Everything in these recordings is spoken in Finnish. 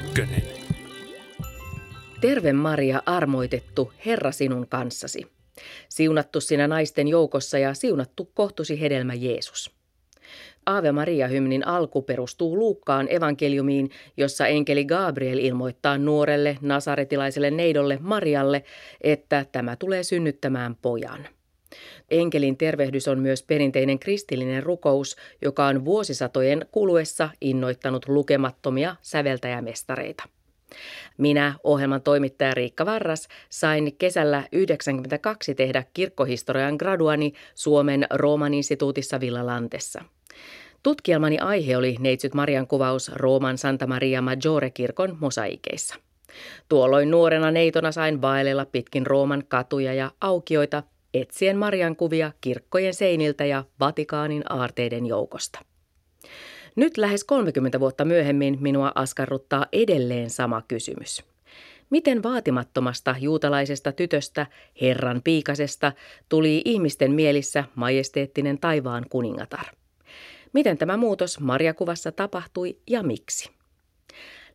ykkönen. Terve Maria, armoitettu, Herra sinun kanssasi. Siunattu sinä naisten joukossa ja siunattu kohtusi hedelmä Jeesus. Ave Maria-hymnin alku perustuu Luukkaan evankeliumiin, jossa enkeli Gabriel ilmoittaa nuorelle nasaretilaiselle neidolle Marialle, että tämä tulee synnyttämään pojan. Enkelin tervehdys on myös perinteinen kristillinen rukous, joka on vuosisatojen kuluessa innoittanut lukemattomia säveltäjämestareita. Minä, ohjelman toimittaja Riikka Varras, sain kesällä 1992 tehdä kirkkohistorian graduani Suomen Rooman instituutissa Villalantessa. Tutkielmani aihe oli neitsyt Marian kuvaus Rooman Santa Maria Maggiore-kirkon mosaikeissa. Tuolloin nuorena neitona sain vaellella pitkin Rooman katuja ja aukioita etsien Marian kuvia kirkkojen seiniltä ja Vatikaanin aarteiden joukosta. Nyt lähes 30 vuotta myöhemmin minua askarruttaa edelleen sama kysymys. Miten vaatimattomasta juutalaisesta tytöstä, Herran piikasesta, tuli ihmisten mielissä majesteettinen taivaan kuningatar? Miten tämä muutos Marjakuvassa tapahtui ja miksi?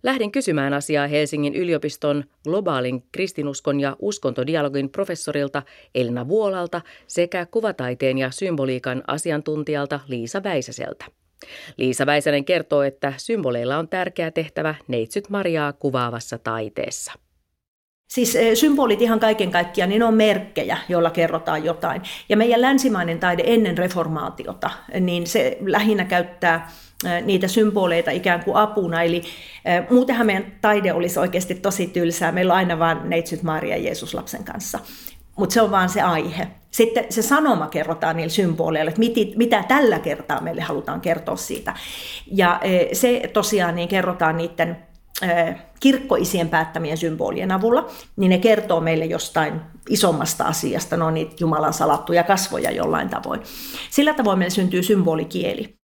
Lähdin kysymään asiaa Helsingin yliopiston globaalin kristinuskon ja uskontodialogin professorilta Elina Vuolalta sekä kuvataiteen ja symboliikan asiantuntijalta Liisa Väisäseltä. Liisa Väisänen kertoo, että symboleilla on tärkeä tehtävä neitsyt Mariaa kuvaavassa taiteessa. Siis eh, symbolit ihan kaiken kaikkiaan, niin on merkkejä, joilla kerrotaan jotain. Ja meidän länsimainen taide ennen reformaatiota, niin se lähinnä käyttää niitä symboleita ikään kuin apuna. Eli muutenhan meidän taide olisi oikeasti tosi tylsää. Meillä on aina vain neitsyt Maria Jeesus lapsen kanssa. Mutta se on vaan se aihe. Sitten se sanoma kerrotaan niillä symboleilla, että mit, mitä tällä kertaa meille halutaan kertoa siitä. Ja se tosiaan niin kerrotaan niiden kirkkoisien päättämien symbolien avulla, niin ne kertoo meille jostain isommasta asiasta, ne on niitä Jumalan salattuja kasvoja jollain tavoin. Sillä tavoin meille syntyy symbolikieli.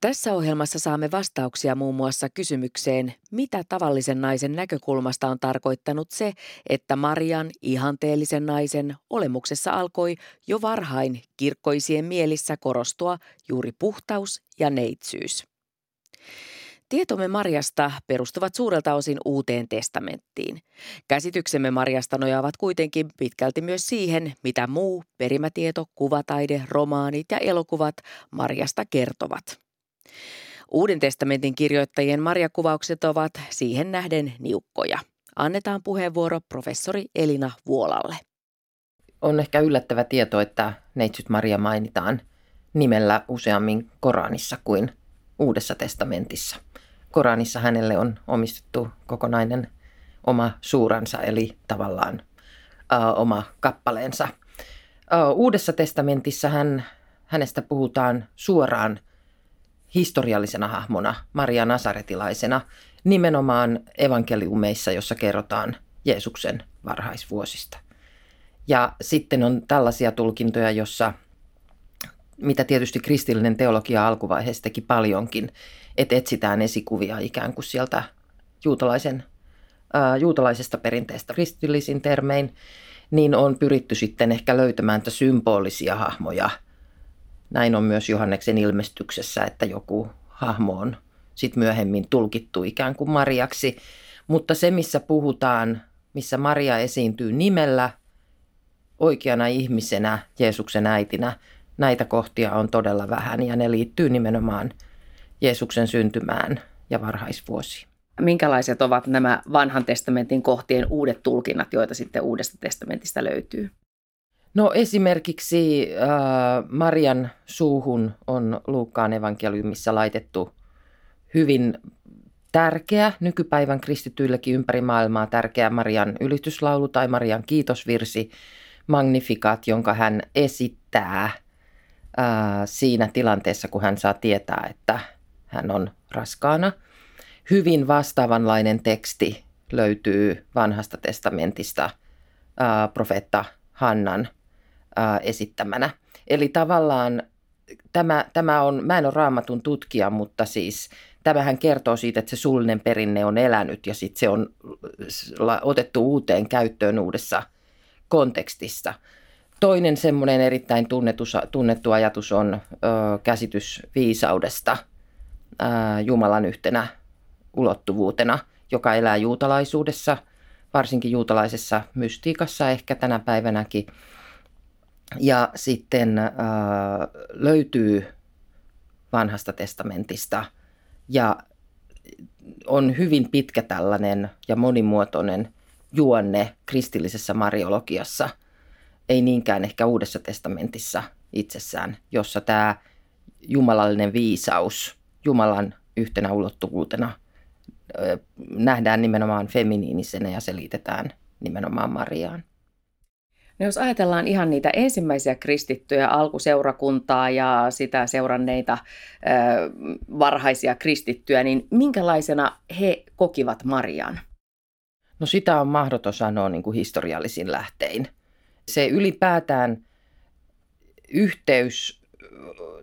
Tässä ohjelmassa saamme vastauksia muun muassa kysymykseen, mitä tavallisen naisen näkökulmasta on tarkoittanut se, että Marian ihanteellisen naisen olemuksessa alkoi jo varhain kirkkoisien mielissä korostua juuri puhtaus ja neitsyys. Tietomme Marjasta perustuvat suurelta osin uuteen testamenttiin. Käsityksemme Marjasta nojaavat kuitenkin pitkälti myös siihen, mitä muu perimätieto, kuvataide, romaanit ja elokuvat Marjasta kertovat. Uuden testamentin kirjoittajien marjakuvaukset ovat siihen nähden niukkoja. Annetaan puheenvuoro professori Elina Vuolalle. On ehkä yllättävä tieto, että neitsyt Maria mainitaan nimellä useammin Koranissa kuin Uudessa testamentissa. Koranissa hänelle on omistettu kokonainen oma suuransa, eli tavallaan uh, oma kappaleensa. Uh, Uudessa testamentissa hän, hänestä puhutaan suoraan historiallisena hahmona, Maria Nasaretilaisena, nimenomaan evankeliumeissa, jossa kerrotaan Jeesuksen varhaisvuosista. Ja sitten on tällaisia tulkintoja, jossa, mitä tietysti kristillinen teologia alkuvaiheessa teki paljonkin, että etsitään esikuvia ikään kuin sieltä juutalaisen, juutalaisesta perinteestä kristillisin termein, niin on pyritty sitten ehkä löytämään symbolisia hahmoja. Näin on myös Johanneksen ilmestyksessä, että joku hahmo on sitten myöhemmin tulkittu ikään kuin Mariaksi. Mutta se, missä puhutaan, missä Maria esiintyy nimellä, oikeana ihmisenä, Jeesuksen äitinä, näitä kohtia on todella vähän ja ne liittyy nimenomaan – Jeesuksen syntymään ja varhaisvuosiin. Minkälaiset ovat nämä vanhan testamentin kohtien uudet tulkinnat, joita sitten uudesta testamentista löytyy? No esimerkiksi äh, Marian suuhun on Luukkaan evankeliumissa laitettu hyvin tärkeä, nykypäivän kristityillekin ympäri maailmaa tärkeä Marian ylityslaulu tai Marian kiitosvirsi, Magnificat, jonka hän esittää äh, siinä tilanteessa, kun hän saa tietää, että hän on raskaana. Hyvin vastaavanlainen teksti löytyy vanhasta testamentista ää, profeetta Hannan esittämänä. Eli tavallaan tämä, tämä on, mä en ole raamatun tutkija, mutta siis tämähän kertoo siitä, että se suullinen perinne on elänyt ja sitten se on otettu uuteen käyttöön uudessa kontekstissa. Toinen semmoinen erittäin tunnettu, tunnettu ajatus on ö, käsitys viisaudesta – Jumalan yhtenä ulottuvuutena. joka elää juutalaisuudessa, varsinkin juutalaisessa mystiikassa ehkä tänä päivänäkin. Ja sitten äh, löytyy vanhasta testamentista ja on hyvin pitkä tällainen ja monimuotoinen juonne kristillisessä mariologiassa, ei niinkään ehkä Uudessa testamentissa itsessään, jossa tämä jumalallinen viisaus Jumalan yhtenä ulottuvuutena nähdään nimenomaan feminiinisenä ja selitetään nimenomaan Mariaan. No jos ajatellaan ihan niitä ensimmäisiä kristittyjä, alkuseurakuntaa ja sitä seuranneita ö, varhaisia kristittyjä, niin minkälaisena he kokivat Marian? No sitä on mahdoton sanoa niin kuin historiallisin lähtein. Se ylipäätään yhteys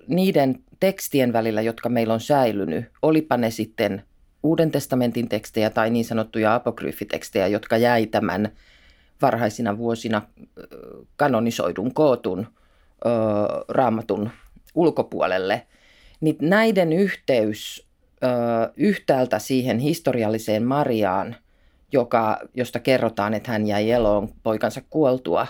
niiden tekstien välillä, jotka meillä on säilynyt, olipa ne sitten Uuden testamentin tekstejä tai niin sanottuja apokryyfitekstejä, jotka jäi tämän varhaisina vuosina kanonisoidun kootun raamatun ulkopuolelle, niin näiden yhteys yhtäältä siihen historialliseen Mariaan, joka, josta kerrotaan, että hän jäi eloon poikansa kuoltua,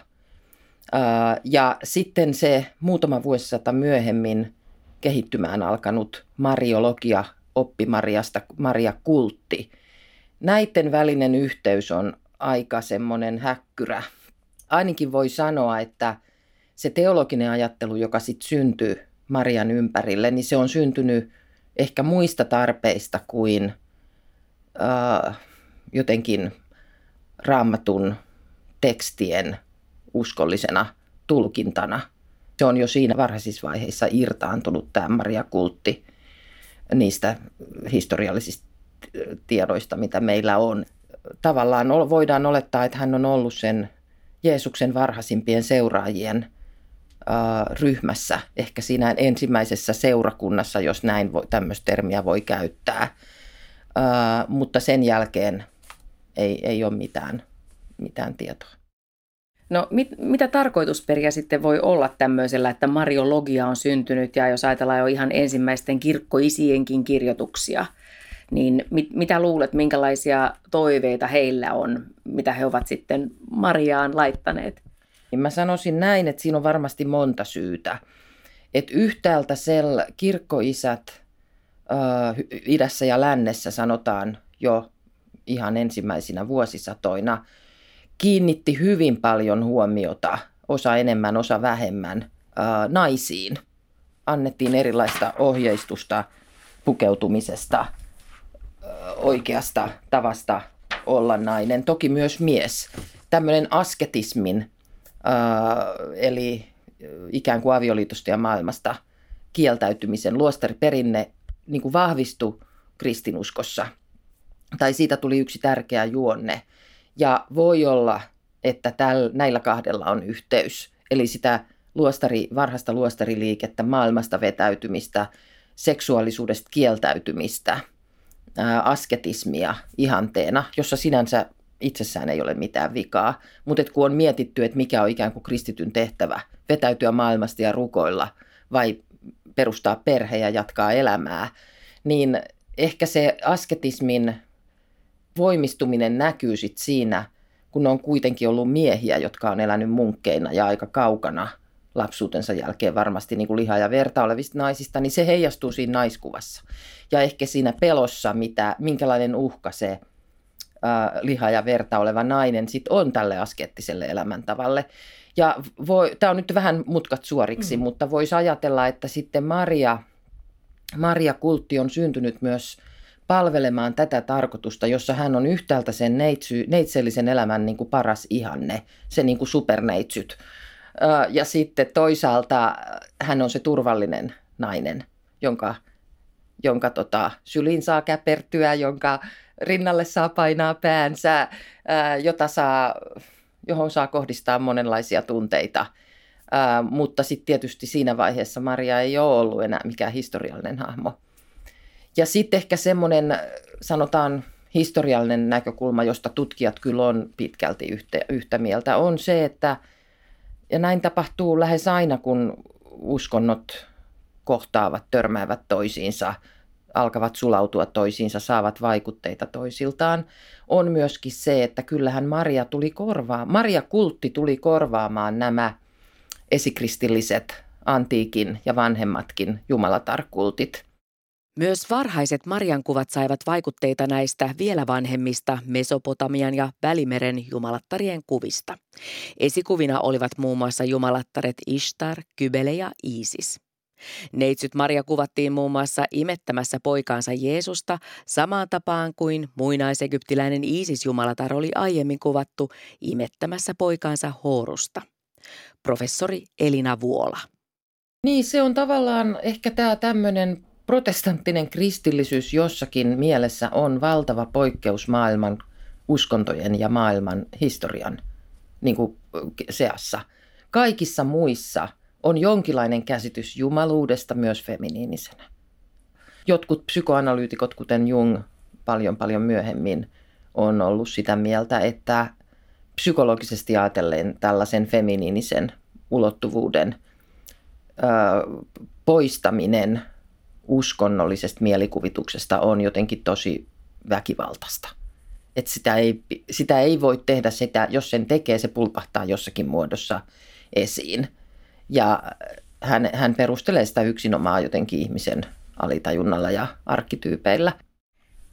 ja sitten se muutama vuosisata myöhemmin kehittymään alkanut mariologia, oppi Mariasta, Maria kultti. Näiden välinen yhteys on aika semmoinen häkkyrä. Ainakin voi sanoa, että se teologinen ajattelu, joka sitten syntyy Marian ympärille, niin se on syntynyt ehkä muista tarpeista kuin äh, jotenkin raamatun tekstien uskollisena tulkintana. Se on jo siinä varhaisissa vaiheissa irtaantunut tämä Maria-kultti niistä historiallisista tiedoista, mitä meillä on tavallaan voidaan olettaa, että hän on ollut sen Jeesuksen varhaisimpien seuraajien ryhmässä, ehkä siinä ensimmäisessä seurakunnassa, jos näin voi, tämmöistä termiä voi käyttää. mutta sen jälkeen ei, ei ole mitään, mitään tietoa. No mit, mitä tarkoitusperiä sitten voi olla tämmöisellä, että mariologia on syntynyt ja jos ajatellaan jo ihan ensimmäisten kirkkoisienkin kirjoituksia – niin mit, mitä luulet, minkälaisia toiveita heillä on, mitä he ovat sitten Mariaan laittaneet? Mä sanoisin näin, että siinä on varmasti monta syytä. Että yhtäältä sel kirkkoisät äh, idässä ja lännessä sanotaan jo ihan ensimmäisinä vuosisatoina, kiinnitti hyvin paljon huomiota, osa enemmän, osa vähemmän, äh, naisiin. Annettiin erilaista ohjeistusta pukeutumisesta – oikeasta tavasta olla nainen, toki myös mies. Tämmöinen asketismin, eli ikään kuin avioliitosta ja maailmasta kieltäytymisen luostariperinne niin kuin vahvistui kristinuskossa. Tai siitä tuli yksi tärkeä juonne. Ja voi olla, että täl, näillä kahdella on yhteys. Eli sitä luostari, varhaista luostariliikettä, maailmasta vetäytymistä, seksuaalisuudesta kieltäytymistä – asketismia ihanteena, jossa sinänsä itsessään ei ole mitään vikaa. Mutta kun on mietitty, että mikä on ikään kuin kristityn tehtävä, vetäytyä maailmasta ja rukoilla vai perustaa perhe ja jatkaa elämää, niin ehkä se asketismin voimistuminen näkyy sit siinä, kun on kuitenkin ollut miehiä, jotka on elänyt munkkeina ja aika kaukana – lapsuutensa jälkeen varmasti niin kuin liha ja verta olevista naisista, niin se heijastuu siinä naiskuvassa. Ja ehkä siinä pelossa, mitä, minkälainen uhka se äh, liha ja verta oleva nainen sit on tälle askettiselle elämäntavalle. Ja tämä on nyt vähän mutkat suoriksi, mm. mutta voisi ajatella, että sitten Maria, Maria Kultti on syntynyt myös palvelemaan tätä tarkoitusta, jossa hän on yhtäältä sen neitsy, neitsellisen elämän niin kuin paras ihanne, se niin kuin superneitsyt, ja sitten toisaalta hän on se turvallinen nainen, jonka, jonka tota, syliin saa käpertyä, jonka rinnalle saa painaa päänsä, jota saa, johon saa kohdistaa monenlaisia tunteita. mutta sitten tietysti siinä vaiheessa Maria ei ole ollut enää mikään historiallinen hahmo. Ja sitten ehkä semmoinen, sanotaan, historiallinen näkökulma, josta tutkijat kyllä on pitkälti yhtä, yhtä mieltä, on se, että – ja näin tapahtuu lähes aina, kun uskonnot kohtaavat, törmäävät toisiinsa. alkavat sulautua toisiinsa, saavat vaikutteita toisiltaan, on myöskin se, että kyllähän Maria tuli korvaa, Maria kultti tuli korvaamaan nämä esikristilliset antiikin ja vanhemmatkin jumalatarkultit. Myös varhaiset Mariankuvat saivat vaikutteita näistä vielä vanhemmista Mesopotamian ja Välimeren jumalattarien kuvista. Esikuvina olivat muun muassa jumalattaret Ishtar, Kybele ja Iisis. Neitsyt Maria kuvattiin muun muassa imettämässä poikaansa Jeesusta samaan tapaan kuin muinaisegyptiläinen Iisis-jumalatar oli aiemmin kuvattu imettämässä poikaansa Horusta. Professori Elina Vuola. Niin, se on tavallaan ehkä tämä tämmöinen protestanttinen kristillisyys jossakin mielessä on valtava poikkeus maailman uskontojen ja maailman historian niin kuin seassa. Kaikissa muissa on jonkinlainen käsitys jumaluudesta myös feminiinisenä. Jotkut psykoanalyytikot, kuten Jung paljon paljon myöhemmin, on ollut sitä mieltä, että psykologisesti ajatellen tällaisen feminiinisen ulottuvuuden ö, poistaminen uskonnollisesta mielikuvituksesta on jotenkin tosi väkivaltaista. Että sitä ei, sitä ei voi tehdä sitä, jos sen tekee, se pulpahtaa jossakin muodossa esiin. Ja hän, hän perustelee sitä yksinomaan jotenkin ihmisen alitajunnalla ja arkkityypeillä.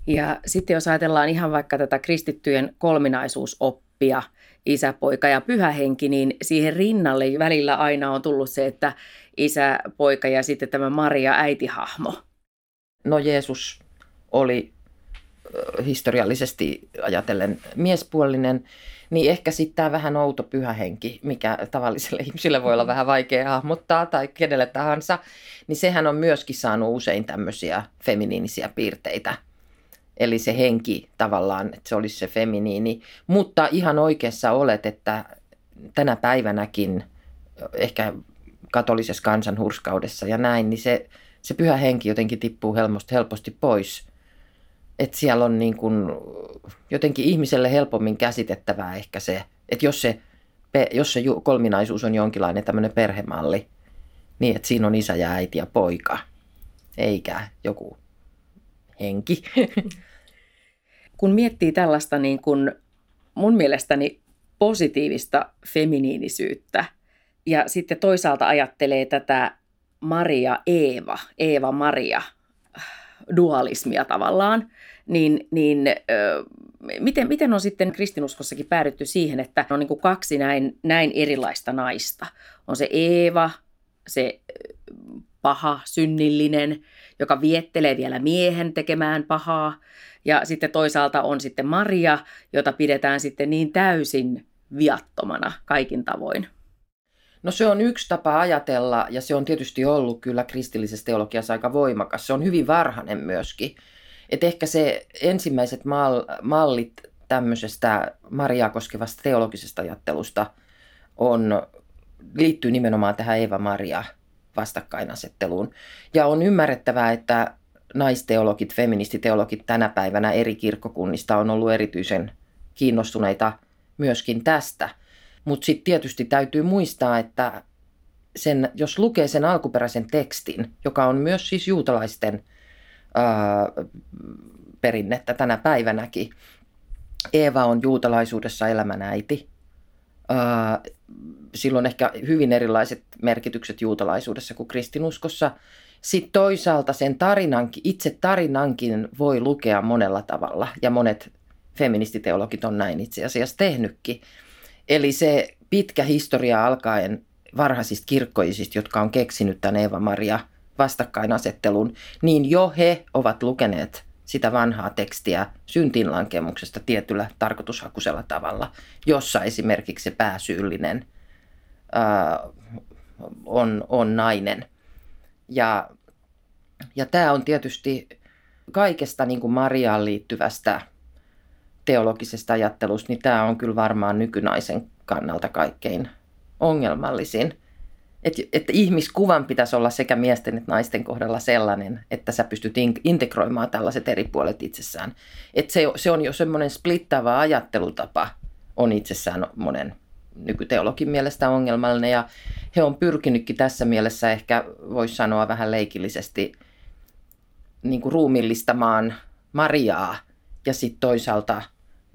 Ja sitten jos ajatellaan ihan vaikka tätä kristittyjen kolminaisuusoppia, isä, poika ja pyhä henki, niin siihen rinnalle välillä aina on tullut se, että isä, poika ja sitten tämä Maria äitihahmo. No Jeesus oli historiallisesti ajatellen miespuolinen, niin ehkä sitten tämä vähän outo pyhä henki, mikä tavalliselle ihmiselle voi olla vähän vaikea hahmottaa tai kenelle tahansa, niin sehän on myöskin saanut usein tämmöisiä feminiinisiä piirteitä Eli se henki tavallaan, että se olisi se feminiini. Mutta ihan oikeassa olet, että tänä päivänäkin ehkä katolisessa kansanhurskaudessa ja näin, niin se, se pyhä henki jotenkin tippuu helposti, helposti pois. Että siellä on niin kuin jotenkin ihmiselle helpommin käsitettävää ehkä se, että jos se, jos se kolminaisuus on jonkinlainen tämmöinen perhemalli, niin että siinä on isä ja äiti ja poika, eikä joku henki. kun miettii tällaista niin kuin mun mielestäni positiivista feminiinisyyttä ja sitten toisaalta ajattelee tätä Maria Eeva, Eeva Maria dualismia tavallaan, niin, niin ö, miten, miten on sitten kristinuskossakin päädytty siihen, että on niin kuin kaksi näin, näin erilaista naista? On se Eeva, se paha, synnillinen, joka viettelee vielä miehen tekemään pahaa, ja sitten toisaalta on sitten Maria, jota pidetään sitten niin täysin viattomana kaikin tavoin. No se on yksi tapa ajatella ja se on tietysti ollut kyllä kristillisessä teologiassa aika voimakas. Se on hyvin varhainen myöskin. Et ehkä se ensimmäiset mal- mallit tämmöisestä Mariaa koskevasta teologisesta ajattelusta on, liittyy nimenomaan tähän Eeva-Maria vastakkainasetteluun. Ja on ymmärrettävää, että naisteologit, feministiteologit tänä päivänä eri kirkkokunnista on ollut erityisen kiinnostuneita myöskin tästä. Mutta sitten tietysti täytyy muistaa, että sen, jos lukee sen alkuperäisen tekstin, joka on myös siis juutalaisten ää, perinnettä tänä päivänäkin, Eeva on juutalaisuudessa elämän äiti. Silloin ehkä hyvin erilaiset merkitykset juutalaisuudessa kuin kristinuskossa – sitten toisaalta sen tarinankin, itse tarinankin voi lukea monella tavalla ja monet feministiteologit on näin itse asiassa tehnytkin. Eli se pitkä historia alkaen varhaisista kirkkoisista, jotka on keksinyt tämän Eeva-Maria vastakkainasettelun, niin jo he ovat lukeneet sitä vanhaa tekstiä syntinlankemuksesta tietyllä tarkoitushakusella tavalla, jossa esimerkiksi se pääsyyllinen ää, on, on nainen – ja, ja tämä on tietysti kaikesta niin kuin Mariaan liittyvästä teologisesta ajattelusta, niin tämä on kyllä varmaan nykynaisen kannalta kaikkein ongelmallisin. Että et ihmiskuvan pitäisi olla sekä miesten että naisten kohdalla sellainen, että sä pystyt integroimaan tällaiset eri puolet itsessään. Että se, se on jo semmoinen splittävä ajattelutapa on itsessään monen nykyteologin mielestä ongelmallinen ja he on pyrkinytkin tässä mielessä ehkä voisi sanoa vähän leikillisesti niin kuin ruumillistamaan Mariaa ja sitten toisaalta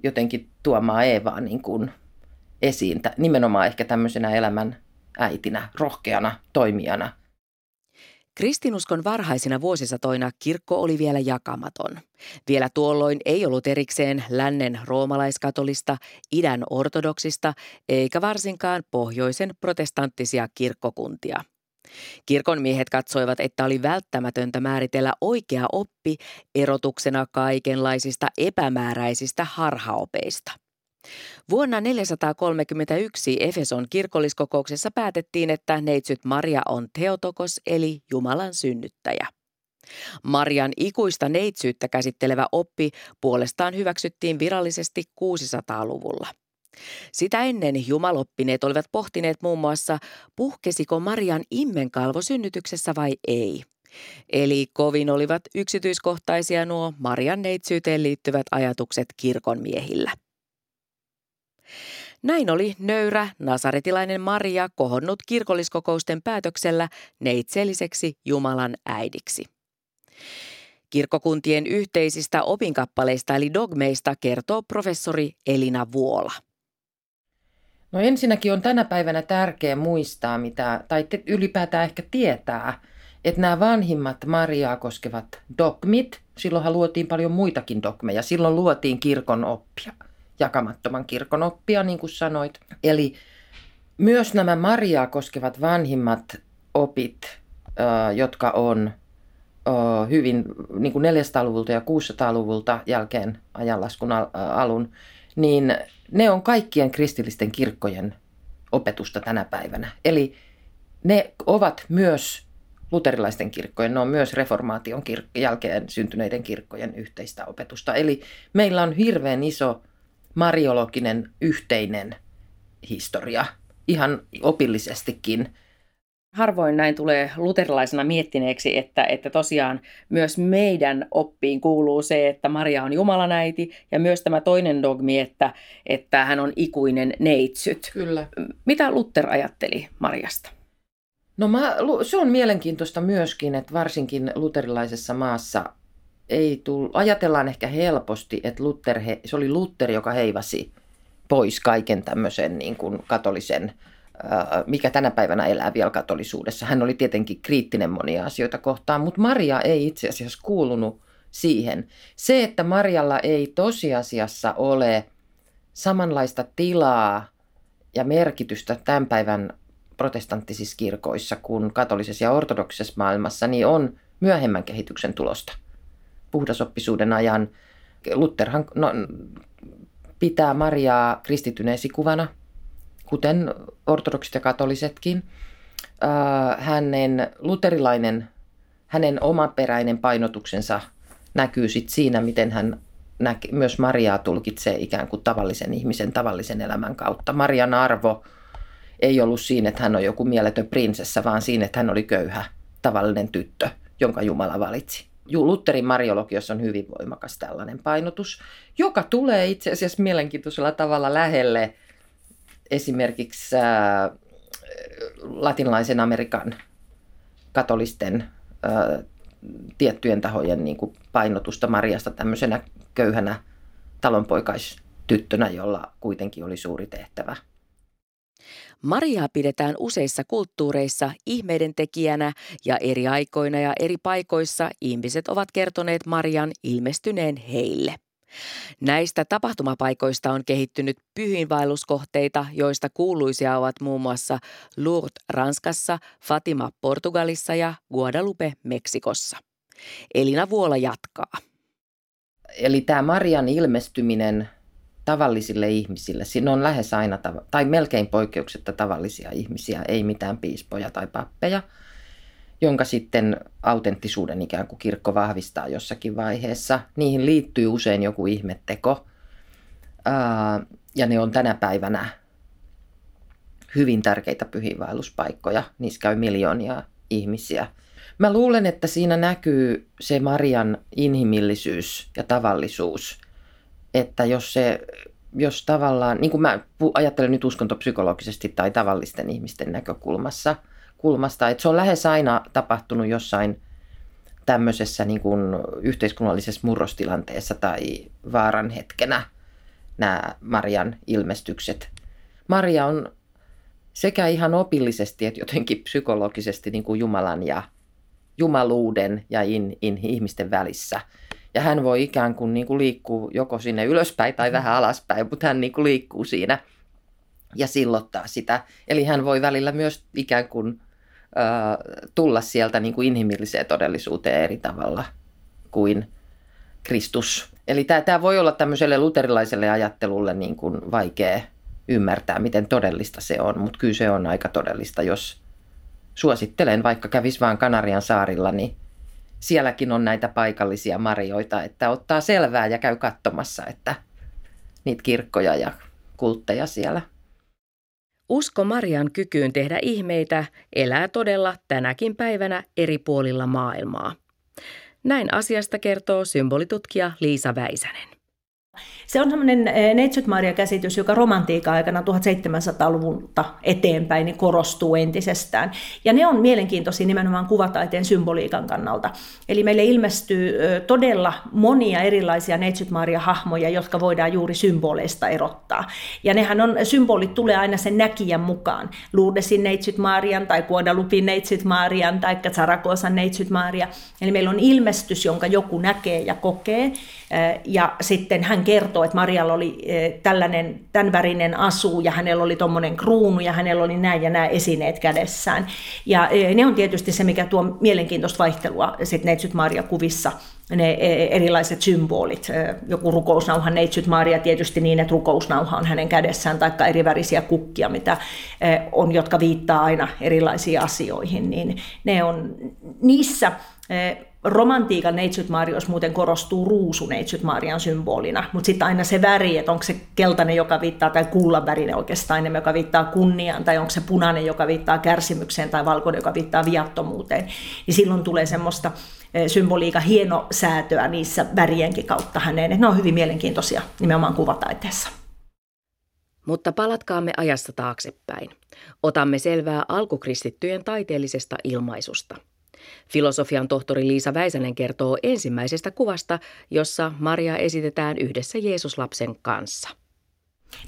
jotenkin tuomaan Eevaa niin kuin esiin, nimenomaan ehkä tämmöisenä elämän äitinä, rohkeana toimijana. Kristinuskon varhaisina vuosisatoina kirkko oli vielä jakamaton. Vielä tuolloin ei ollut erikseen lännen roomalaiskatolista, idän ortodoksista eikä varsinkaan pohjoisen protestanttisia kirkkokuntia. Kirkon miehet katsoivat, että oli välttämätöntä määritellä oikea oppi erotuksena kaikenlaisista epämääräisistä harhaopeista. Vuonna 431 Efeson kirkolliskokouksessa päätettiin, että neitsyt Maria on Theotokos eli Jumalan synnyttäjä. Marian ikuista neitsyyttä käsittelevä oppi puolestaan hyväksyttiin virallisesti 600-luvulla. Sitä ennen jumaloppineet olivat pohtineet muun muassa, puhkesiko Marian immenkalvo synnytyksessä vai ei. Eli kovin olivat yksityiskohtaisia nuo Marian neitsyyteen liittyvät ajatukset kirkon miehillä. Näin oli nöyrä nasaretilainen Maria kohonnut kirkolliskokousten päätöksellä neitselliseksi Jumalan äidiksi. Kirkkokuntien yhteisistä opinkappaleista eli dogmeista kertoo professori Elina Vuola. No ensinnäkin on tänä päivänä tärkeää muistaa, mitä, tai ylipäätään ehkä tietää, että nämä vanhimmat Mariaa koskevat dogmit, silloinhan luotiin paljon muitakin dogmeja, silloin luotiin kirkon oppia, jakamattoman kirkon oppia, niin kuin sanoit. Eli myös nämä Mariaa koskevat vanhimmat opit, jotka on hyvin niin kuin 400-luvulta ja 600-luvulta jälkeen ajanlaskun alun, niin ne on kaikkien kristillisten kirkkojen opetusta tänä päivänä. Eli ne ovat myös luterilaisten kirkkojen, ne on myös reformaation jälkeen syntyneiden kirkkojen yhteistä opetusta. Eli meillä on hirveän iso mariologinen yhteinen historia, ihan opillisestikin – harvoin näin tulee luterilaisena miettineeksi, että, että tosiaan myös meidän oppiin kuuluu se, että Maria on Jumalan äiti ja myös tämä toinen dogmi, että, että hän on ikuinen neitsyt. Kyllä. Mitä Luther ajatteli Mariasta? No mä, se on mielenkiintoista myöskin, että varsinkin luterilaisessa maassa ei tullut, ajatellaan ehkä helposti, että Luther, se oli Luther, joka heivasi pois kaiken tämmöisen niin kuin katolisen mikä tänä päivänä elää vielä katolisuudessa. Hän oli tietenkin kriittinen monia asioita kohtaan, mutta Maria ei itse asiassa kuulunut siihen. Se, että Marialla ei tosiasiassa ole samanlaista tilaa ja merkitystä tämän päivän protestanttisissa kirkoissa kuin katolisessa ja ortodoksisessa maailmassa, niin on myöhemmän kehityksen tulosta. Puhdasoppisuuden ajan Lutherhan no, pitää Mariaa kristityn esikuvana – kuten ortodoksit ja katolisetkin. Hänen luterilainen, hänen omaperäinen painotuksensa näkyy sit siinä, miten hän näke, myös Mariaa tulkitsee ikään kuin tavallisen ihmisen tavallisen elämän kautta. Marian arvo ei ollut siinä, että hän on joku mieletön prinsessa, vaan siinä, että hän oli köyhä tavallinen tyttö, jonka Jumala valitsi. Lutherin mariologiossa on hyvin voimakas tällainen painotus, joka tulee itse asiassa mielenkiintoisella tavalla lähelle esimerkiksi ää, latinalaisen Amerikan katolisten ää, tiettyjen tahojen niin kuin painotusta Mariasta tämmöisenä köyhänä talonpoikaistyttönä, jolla kuitenkin oli suuri tehtävä. Mariaa pidetään useissa kulttuureissa ihmeiden tekijänä ja eri aikoina ja eri paikoissa ihmiset ovat kertoneet Marian ilmestyneen heille. Näistä tapahtumapaikoista on kehittynyt pyhiinvaelluskohteita, joista kuuluisia ovat muun muassa Lourdes Ranskassa, Fatima Portugalissa ja Guadalupe Meksikossa. Elina Vuola jatkaa. Eli tämä Marian ilmestyminen tavallisille ihmisille, siinä on lähes aina, tai melkein poikkeuksetta tavallisia ihmisiä, ei mitään piispoja tai pappeja – jonka sitten autenttisuuden ikään kuin kirkko vahvistaa jossakin vaiheessa. Niihin liittyy usein joku ihmetteko. Ja ne on tänä päivänä hyvin tärkeitä pyhiinvaelluspaikkoja. Niissä käy miljoonia ihmisiä. Mä luulen, että siinä näkyy se Marian inhimillisyys ja tavallisuus. Että jos se, jos tavallaan, niin kuin mä ajattelen nyt uskontopsykologisesti tai tavallisten ihmisten näkökulmassa – kulmasta. Että se on lähes aina tapahtunut jossain tämmöisessä niin kuin yhteiskunnallisessa murrostilanteessa tai vaaran hetkenä nämä Marian ilmestykset. Maria on sekä ihan opillisesti että jotenkin psykologisesti niin kuin Jumalan ja jumaluuden ja in, in, ihmisten välissä. Ja hän voi ikään kuin, niin kuin liikkuu joko sinne ylöspäin tai vähän alaspäin, mutta hän niin kuin liikkuu siinä ja sillottaa sitä. Eli hän voi välillä myös ikään kuin tulla sieltä niin kuin inhimilliseen todellisuuteen eri tavalla kuin Kristus. Eli tämä, tämä voi olla tämmöiselle luterilaiselle ajattelulle niin kuin vaikea ymmärtää, miten todellista se on, mutta kyllä se on aika todellista, jos suosittelen, vaikka kävis vaan Kanarian saarilla, niin sielläkin on näitä paikallisia marjoita, että ottaa selvää ja käy katsomassa, että niitä kirkkoja ja kultteja siellä – Usko Marian kykyyn tehdä ihmeitä elää todella tänäkin päivänä eri puolilla maailmaa. Näin asiasta kertoo symbolitutkija Liisa Väisänen. Se on semmoinen eh, Neitsyt Maria-käsitys, joka romantiikan aikana 1700-luvulta eteenpäin niin korostuu entisestään. Ja ne on mielenkiintoisia nimenomaan kuvataiteen symboliikan kannalta. Eli meille ilmestyy todella monia erilaisia Neitsyt Maria-hahmoja, jotka voidaan juuri symboleista erottaa. Ja nehän on, symbolit tulee aina sen näkijän mukaan. Lourdesin Neitsyt Marian tai Guadalupin Neitsyt Marian tai Zaragosan Neitsyt Maria. Eli meillä on ilmestys, jonka joku näkee ja kokee. Ja sitten hän kertoo, että Marialla oli tällainen, tämän värinen asu ja hänellä oli tuommoinen kruunu ja hänellä oli näin ja nämä esineet kädessään. Ja ne on tietysti se, mikä tuo mielenkiintoista vaihtelua sitten Neitsyt Maria-kuvissa, ne erilaiset symbolit. Joku rukousnauha Neitsyt Maria tietysti niin, että rukousnauha on hänen kädessään, taikka eri värisiä kukkia, mitä on, jotka viittaa aina erilaisiin asioihin, niin ne on niissä romantiikan neitsyt Marios muuten korostuu ruusu neitsyt Marian symbolina, mutta sitten aina se väri, että onko se keltainen, joka viittaa, tai kullan oikeastaan enemmän, joka viittaa kunniaan, tai onko se punainen, joka viittaa kärsimykseen, tai valkoinen, joka viittaa viattomuuteen, niin silloin tulee semmoista eh, symboliikan hienosäätöä niissä värienkin kautta häneen. Et ne on hyvin mielenkiintoisia nimenomaan kuvataiteessa. Mutta palatkaamme ajasta taaksepäin. Otamme selvää alkukristittyjen taiteellisesta ilmaisusta – Filosofian tohtori Liisa Väisänen kertoo ensimmäisestä kuvasta, jossa Maria esitetään yhdessä Jeesuslapsen kanssa.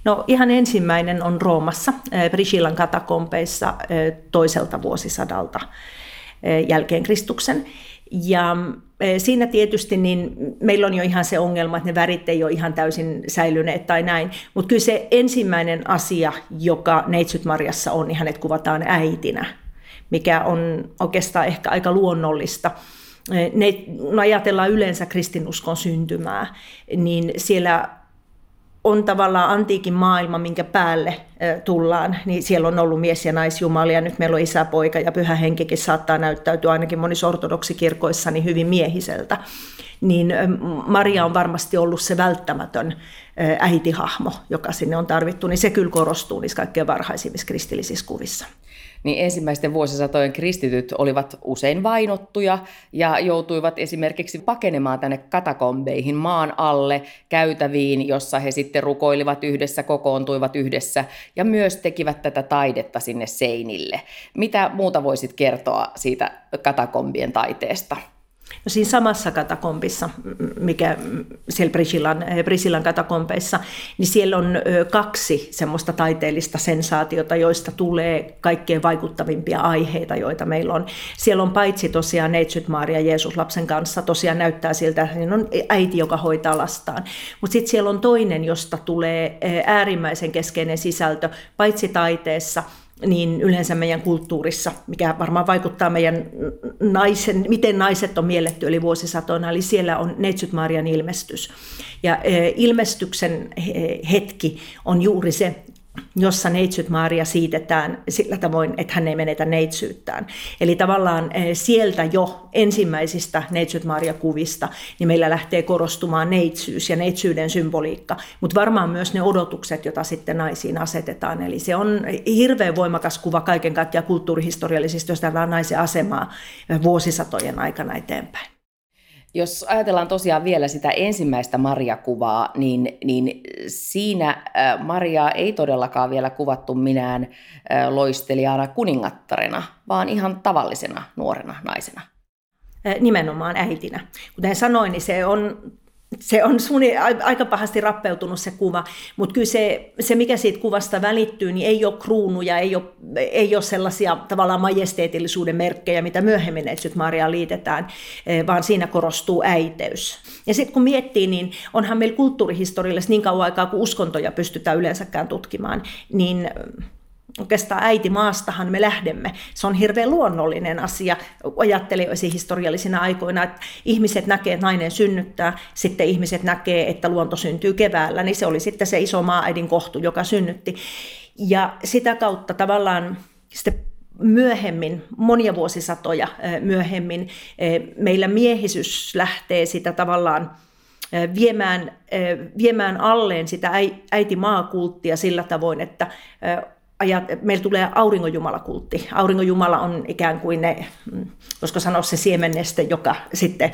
No ihan ensimmäinen on Roomassa, Priscillan katakompeissa toiselta vuosisadalta jälkeen Kristuksen. Ja siinä tietysti niin meillä on jo ihan se ongelma, että ne värit ei ole ihan täysin säilyneet tai näin, mutta kyllä se ensimmäinen asia, joka Neitsyt Marjassa on, niin hänet kuvataan äitinä mikä on oikeastaan ehkä aika luonnollista. Ne, no ajatellaan yleensä kristinuskon syntymää, niin siellä on tavallaan antiikin maailma, minkä päälle tullaan, niin siellä on ollut mies- ja naisjumalia, nyt meillä on isä, poika ja pyhä henkikin saattaa näyttäytyä ainakin monissa ortodoksikirkoissa niin hyvin miehiseltä. Niin Maria on varmasti ollut se välttämätön äitihahmo, joka sinne on tarvittu, niin se kyllä korostuu niissä kaikkein varhaisimmissa kristillisissä kuvissa niin ensimmäisten vuosisatojen kristityt olivat usein vainottuja ja joutuivat esimerkiksi pakenemaan tänne katakombeihin maan alle käytäviin, jossa he sitten rukoilivat yhdessä, kokoontuivat yhdessä ja myös tekivät tätä taidetta sinne seinille. Mitä muuta voisit kertoa siitä katakombien taiteesta? No siinä samassa katakompissa, mikä siellä Brisillan, Brisillan katakompeissa, niin siellä on kaksi semmoista taiteellista sensaatiota, joista tulee kaikkein vaikuttavimpia aiheita, joita meillä on. Siellä on paitsi tosiaan Neitsyt Maria Jeesus lapsen kanssa, tosiaan näyttää siltä, että niin on äiti, joka hoitaa lastaan. Mutta sitten siellä on toinen, josta tulee äärimmäisen keskeinen sisältö, paitsi taiteessa – niin yleensä meidän kulttuurissa, mikä varmaan vaikuttaa meidän naisen, miten naiset on mielletty eli vuosisatoina, eli siellä on Neitsyt Marian ilmestys. Ja e, ilmestyksen hetki on juuri se, jossa neitsyt Maria siitetään sillä tavoin, että hän ei menetä neitsyyttään. Eli tavallaan eh, sieltä jo ensimmäisistä neitsyt Maria-kuvista, niin meillä lähtee korostumaan neitsyys ja neitsyyden symboliikka, mutta varmaan myös ne odotukset, joita sitten naisiin asetetaan. Eli se on hirveän voimakas kuva kaiken kaikkiaan kulttuurihistoriallisesti, jos naisen asemaa eh, vuosisatojen aikana eteenpäin. Jos ajatellaan tosiaan vielä sitä ensimmäistä Maria-kuvaa, niin, niin siinä äh, Maria ei todellakaan vielä kuvattu minään loistelijana kuningattarena, vaan ihan tavallisena nuorena naisena. nimenomaan äitinä. Kuten sanoin, niin se on se on suni, aika pahasti rappeutunut se kuva, mutta kyllä se, se, mikä siitä kuvasta välittyy, niin ei ole kruunuja, ei ole, ei ole sellaisia tavallaan majesteetillisuuden merkkejä, mitä myöhemmin Neitsyt Maria liitetään, e, vaan siinä korostuu äiteys. Ja sitten kun miettii, niin onhan meillä kulttuurihistoriallisesti niin kauan aikaa, kun uskontoja pystytään yleensäkään tutkimaan, niin oikeastaan äiti maastahan me lähdemme. Se on hirveän luonnollinen asia. Ajattelee historiallisina aikoina, että ihmiset näkee, että nainen synnyttää, sitten ihmiset näkee, että luonto syntyy keväällä, niin se oli sitten se iso maa-äidin kohtu, joka synnytti. Ja sitä kautta tavallaan sitten myöhemmin, monia vuosisatoja myöhemmin, meillä miehisyys lähtee sitä tavallaan viemään, viemään alleen sitä äiti-maakulttia sillä tavoin, että ajat, meillä tulee auringonjumalakultti. Auringonjumala on ikään kuin ne, koska sanoa se siemenneste, joka sitten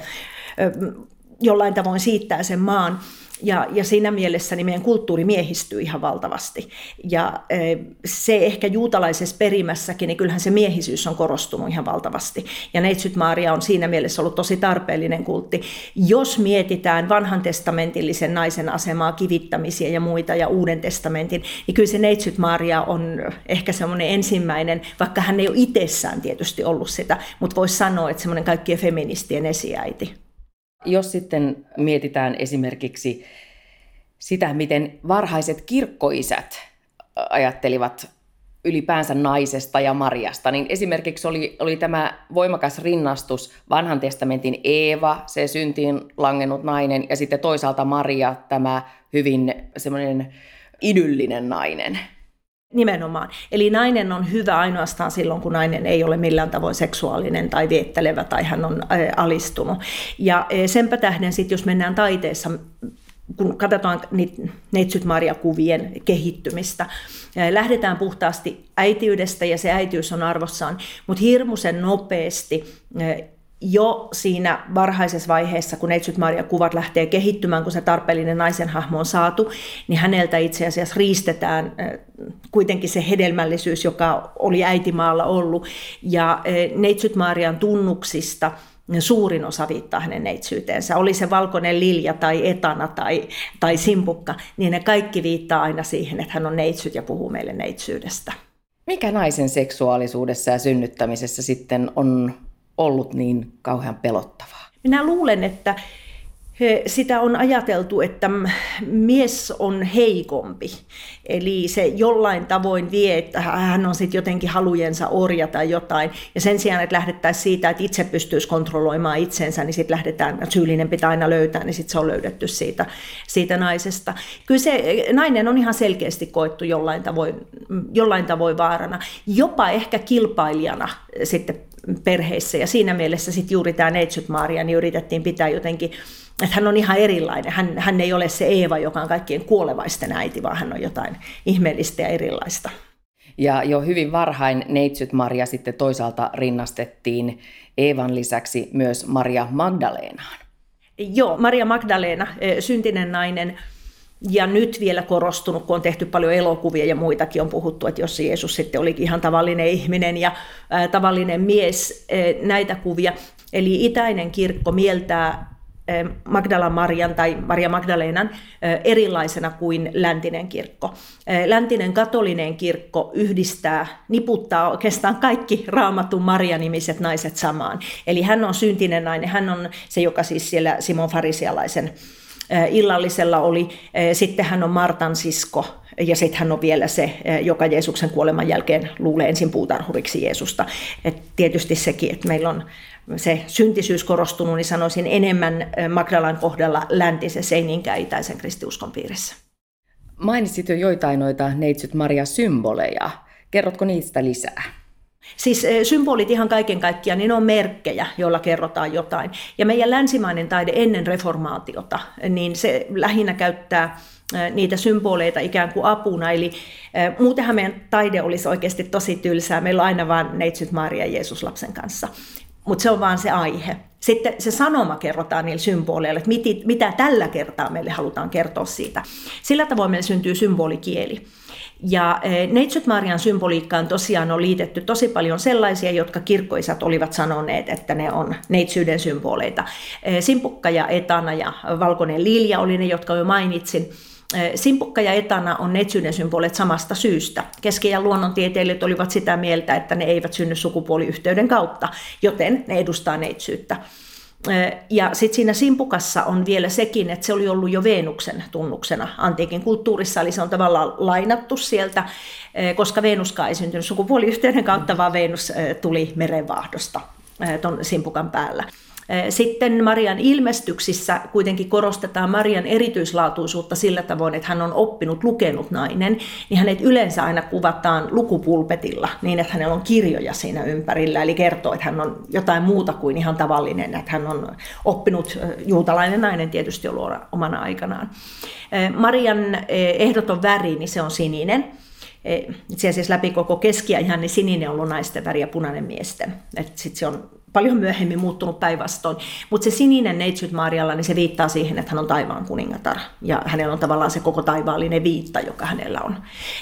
jollain tavoin siittää sen maan. Ja, ja siinä mielessä niin meidän kulttuuri miehistyy ihan valtavasti. Ja e, se ehkä juutalaisessa perimässäkin, niin kyllähän se miehisyys on korostunut ihan valtavasti. Ja Neitsyt Maaria on siinä mielessä ollut tosi tarpeellinen kultti. Jos mietitään vanhan testamentillisen naisen asemaa, kivittämisiä ja muita ja uuden testamentin, niin kyllä se Neitsyt Maaria on ehkä semmoinen ensimmäinen, vaikka hän ei ole itsessään tietysti ollut sitä, mutta voisi sanoa, että semmoinen kaikkien feministien esiäiti. Jos sitten mietitään esimerkiksi sitä, miten varhaiset kirkkoisät ajattelivat ylipäänsä naisesta ja Mariasta, niin esimerkiksi oli, oli tämä voimakas rinnastus vanhan testamentin Eeva, se syntiin langennut nainen, ja sitten toisaalta Maria, tämä hyvin semmoinen idyllinen nainen. Nimenomaan. Eli nainen on hyvä ainoastaan silloin, kun nainen ei ole millään tavoin seksuaalinen tai viettelevä tai hän on alistunut. Ja senpä tähden sitten, jos mennään taiteessa, kun katsotaan Neitsyt Maria-kuvien kehittymistä, lähdetään puhtaasti äitiydestä ja se äitiys on arvossaan, mutta hirmuisen nopeasti jo siinä varhaisessa vaiheessa, kun Neitsyt Maria kuvat lähtee kehittymään, kun se tarpeellinen naisen hahmo on saatu, niin häneltä itse asiassa riistetään kuitenkin se hedelmällisyys, joka oli äitimaalla ollut. Ja Neitsyt Marian tunnuksista suurin osa viittaa hänen neitsyyteensä. Oli se valkoinen lilja tai etana tai, tai simpukka, niin ne kaikki viittaa aina siihen, että hän on neitsyt ja puhuu meille neitsyydestä. Mikä naisen seksuaalisuudessa ja synnyttämisessä sitten on ollut niin kauhean pelottavaa? Minä luulen, että sitä on ajateltu, että mies on heikompi. Eli se jollain tavoin vie, että hän on sitten jotenkin halujensa orja tai jotain. Ja sen sijaan, että lähdettäisiin siitä, että itse pystyisi kontrolloimaan itsensä, niin sitten lähdetään, että syyllinen pitää aina löytää, niin sitten se on löydetty siitä, siitä naisesta. Kyllä se nainen on ihan selkeästi koettu jollain tavoin, jollain tavoin vaarana. Jopa ehkä kilpailijana sitten perheissä. Ja siinä mielessä sitten juuri tämä Neitsyt Maria, niin yritettiin pitää jotenkin että hän on ihan erilainen. Hän, hän ei ole se Eeva, joka on kaikkien kuolevaisten äiti, vaan hän on jotain ihmeellistä ja erilaista. Ja jo hyvin varhain Neitsyt Maria sitten toisaalta rinnastettiin Eevan lisäksi myös Maria Magdalenaan. Joo, Maria Magdalena, e, syntinen nainen, ja nyt vielä korostunut, kun on tehty paljon elokuvia ja muitakin on puhuttu, että jos Jeesus sitten olikin ihan tavallinen ihminen ja ää, tavallinen mies, ää, näitä kuvia. Eli itäinen kirkko mieltää Magdala Marian tai Maria Magdalenan erilaisena kuin läntinen kirkko. Läntinen katolinen kirkko yhdistää, niputtaa oikeastaan kaikki raamatun Maria-nimiset naiset samaan. Eli hän on syntinen nainen, hän on se, joka siis siellä Simon Farisialaisen illallisella oli. Sitten hän on Martan sisko ja sitten hän on vielä se, joka Jeesuksen kuoleman jälkeen luulee ensin puutarhuriksi Jeesusta. Et tietysti sekin, että meillä on se syntisyys korostunut, niin sanoisin enemmän Magdalan kohdalla läntisessä, ei niinkään itäisen kristiuskon piirissä. Mainitsit jo joitain noita neitsyt Maria-symboleja. Kerrotko niistä lisää? Siis symbolit ihan kaiken kaikkiaan, niin on merkkejä, joilla kerrotaan jotain. Ja meidän länsimainen taide ennen reformaatiota, niin se lähinnä käyttää niitä symboleita ikään kuin apuna. Eli muutenhan meidän taide olisi oikeasti tosi tylsää. Meillä on aina vain neitsyt Maria Jeesus lapsen kanssa mutta se on vaan se aihe. sitten se sanoma kerrotaan niillä symboleilla, että mitä tällä kertaa meille halutaan kertoa siitä. Sillä tavoin meille syntyy symbolikieli. Ja e, Neitsyt Marian symboliikkaan tosiaan on liitetty tosi paljon sellaisia, jotka kirkkoisat olivat sanoneet, että ne on neitsyyden symboleita. E, simpukka ja etana ja valkoinen lilja oli ne, jotka jo mainitsin. E, simpukka ja etana on neitsyyden symbolit samasta syystä. Keski- ja luonnontieteilijät olivat sitä mieltä, että ne eivät synny sukupuoliyhteyden kautta, joten ne edustaa neitsyyttä. Ja sitten siinä simpukassa on vielä sekin, että se oli ollut jo Veenuksen tunnuksena antiikin kulttuurissa, eli se on tavallaan lainattu sieltä, koska Venuskaan ei syntynyt sukupuoliyhteyden kautta, vaan Venus tuli merenvaahdosta tuon simpukan päällä. Sitten Marian ilmestyksissä kuitenkin korostetaan Marian erityislaatuisuutta sillä tavoin, että hän on oppinut, lukenut nainen, niin hänet yleensä aina kuvataan lukupulpetilla niin, että hänellä on kirjoja siinä ympärillä, eli kertoo, että hän on jotain muuta kuin ihan tavallinen, että hän on oppinut, juutalainen nainen tietysti ollut omana aikanaan. Marian ehdoton väri, niin se on sininen. Itse asiassa läpi koko keskiajan niin sininen on ollut naisten väri ja punainen miesten. Sitten se on paljon myöhemmin muuttunut päinvastoin. Mutta se sininen neitsyt Marialla, niin se viittaa siihen, että hän on taivaan kuningatar. Ja hänellä on tavallaan se koko taivaallinen viitta, joka hänellä on.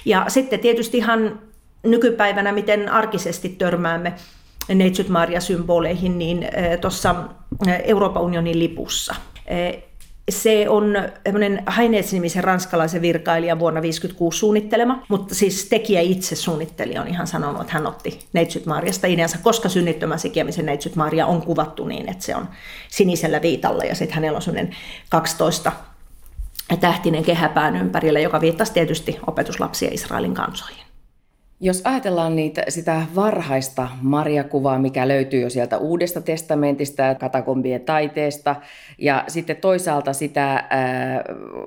Ja sitten tietysti ihan nykypäivänä, miten arkisesti törmäämme neitsyt Maria-symboleihin, niin eh, tuossa eh, Euroopan unionin lipussa eh, se on Haineets-nimisen ranskalaisen virkailijan vuonna 1956 suunnittelema, mutta siis tekijä itse suunnitteli on ihan sanonut, että hän otti Neitsyt Maariasta ideansa, koska synnittömän sikiämisen Neitsyt Maaria on kuvattu niin, että se on sinisellä viitalla ja sitten hänellä on semmoinen 12 tähtinen kehäpään ympärillä, joka viittasi tietysti opetuslapsia Israelin kansoihin. Jos ajatellaan niitä, sitä varhaista Maria-kuvaa, mikä löytyy jo sieltä Uudesta testamentista, katakombien taiteesta, ja sitten toisaalta sitä ää,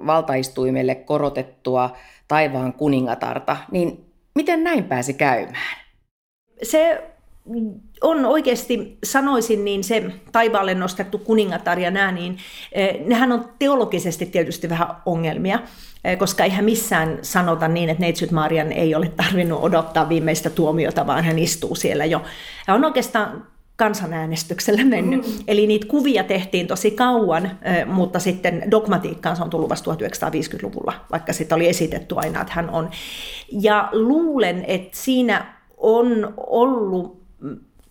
valtaistuimelle korotettua taivaan kuningatarta, niin miten näin pääsi käymään? Se on oikeasti, sanoisin, niin se taivaalle nostettu kuningatar ja nämä, niin nehän on teologisesti tietysti vähän ongelmia. Eh, koska eihän missään sanota niin, että Neitsyt Marian ei ole tarvinnut odottaa viimeistä tuomiota, vaan hän istuu siellä jo. Ja on oikeastaan kansanäänestyksellä mennyt. Mm. Eli niitä kuvia tehtiin tosi kauan, eh, mutta sitten dogmatiikkaan se on tullut vasta 1950-luvulla, vaikka sitten oli esitetty aina, että hän on. Ja luulen, että siinä on ollut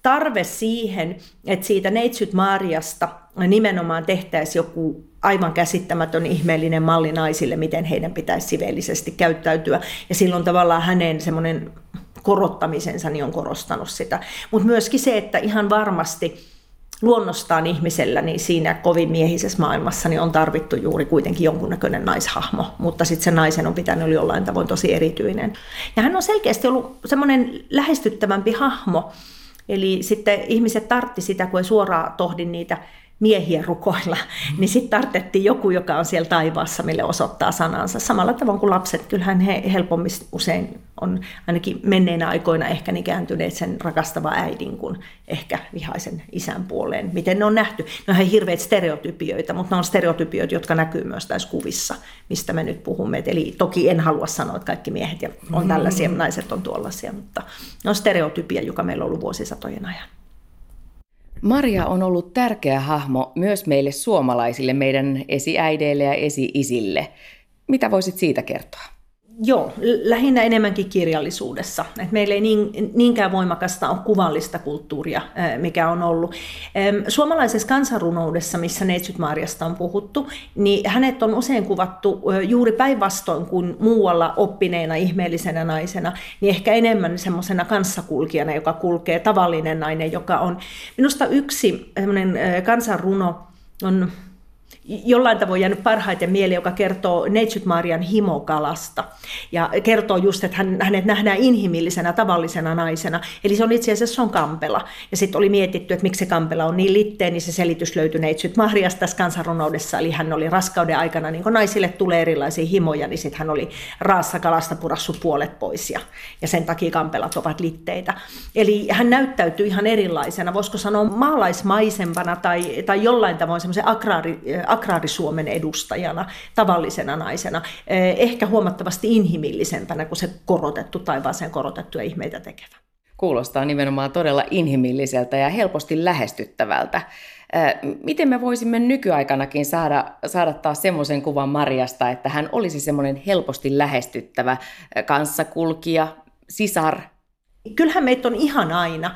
tarve siihen, että siitä Neitsyt Mariasta nimenomaan tehtäisiin joku aivan käsittämätön ihmeellinen malli naisille, miten heidän pitäisi siveellisesti käyttäytyä. Ja silloin tavallaan hänen semmoinen korottamisensa niin on korostanut sitä. Mutta myöskin se, että ihan varmasti luonnostaan ihmisellä niin siinä kovin miehisessä maailmassa niin on tarvittu juuri kuitenkin jonkunnäköinen naishahmo, mutta sitten se naisen on pitänyt olla jollain tavoin tosi erityinen. Ja hän on selkeästi ollut semmoinen lähestyttävämpi hahmo, eli sitten ihmiset tartti sitä, kun ei suoraan tohdi niitä miehiä rukoilla, niin sitten tartettiin joku, joka on siellä taivaassa, mille osoittaa sanansa. Samalla tavalla kuin lapset, kyllähän he helpommin usein on ainakin menneinä aikoina ehkä niin kääntyneet sen rakastava äidin kuin ehkä vihaisen isän puoleen. Miten ne on nähty? Ne on hirveät stereotypioita, mutta ne on stereotypioita, jotka näkyy myös tässä kuvissa, mistä me nyt puhumme. Eli toki en halua sanoa, että kaikki miehet on tällaisia, mm-hmm. naiset on tuollaisia, mutta ne on stereotypia, joka meillä on ollut vuosisatojen ajan. Maria on ollut tärkeä hahmo myös meille suomalaisille, meidän esiäideille ja esi-isille. Mitä voisit siitä kertoa? Joo, lähinnä enemmänkin kirjallisuudessa. Et meillä ei niin, niinkään voimakasta ole kuvallista kulttuuria, mikä on ollut. Suomalaisessa kansanrunoudessa, missä Neitsyt Maariasta on puhuttu, niin hänet on usein kuvattu juuri päinvastoin kuin muualla oppineena ihmeellisenä naisena, niin ehkä enemmän semmoisena kanssakulkijana, joka kulkee tavallinen nainen, joka on minusta yksi kansanruno on jollain tavoin jäänyt parhaiten mieleen, joka kertoo Neitsyt Marian himokalasta. Ja kertoo just, että hän, hänet nähdään inhimillisenä, tavallisena naisena. Eli se on itse asiassa on kampela. Ja sitten oli mietitty, että miksi se kampela on niin litteen, niin se selitys löytyi Neitsyt Mariasta tässä kansanrunoudessa. Eli hän oli raskauden aikana, niin kun naisille tulee erilaisia himoja, niin sitten hän oli raassa kalasta purassu puolet pois. Ja, ja sen takia kampelat ovat litteitä. Eli hän näyttäytyy ihan erilaisena, voisiko sanoa maalaismaisempana tai, tai jollain tavoin semmoisen agraari, agraarisuomen edustajana, tavallisena naisena, eh, ehkä huomattavasti inhimillisempänä kuin se korotettu taivaaseen korotettuja ihmeitä tekevä. Kuulostaa nimenomaan todella inhimilliseltä ja helposti lähestyttävältä. Miten me voisimme nykyaikanakin saada, saada taas semmoisen kuvan Mariasta, että hän olisi semmoinen helposti lähestyttävä kanssakulkija, sisar? Kyllähän meitä on ihan aina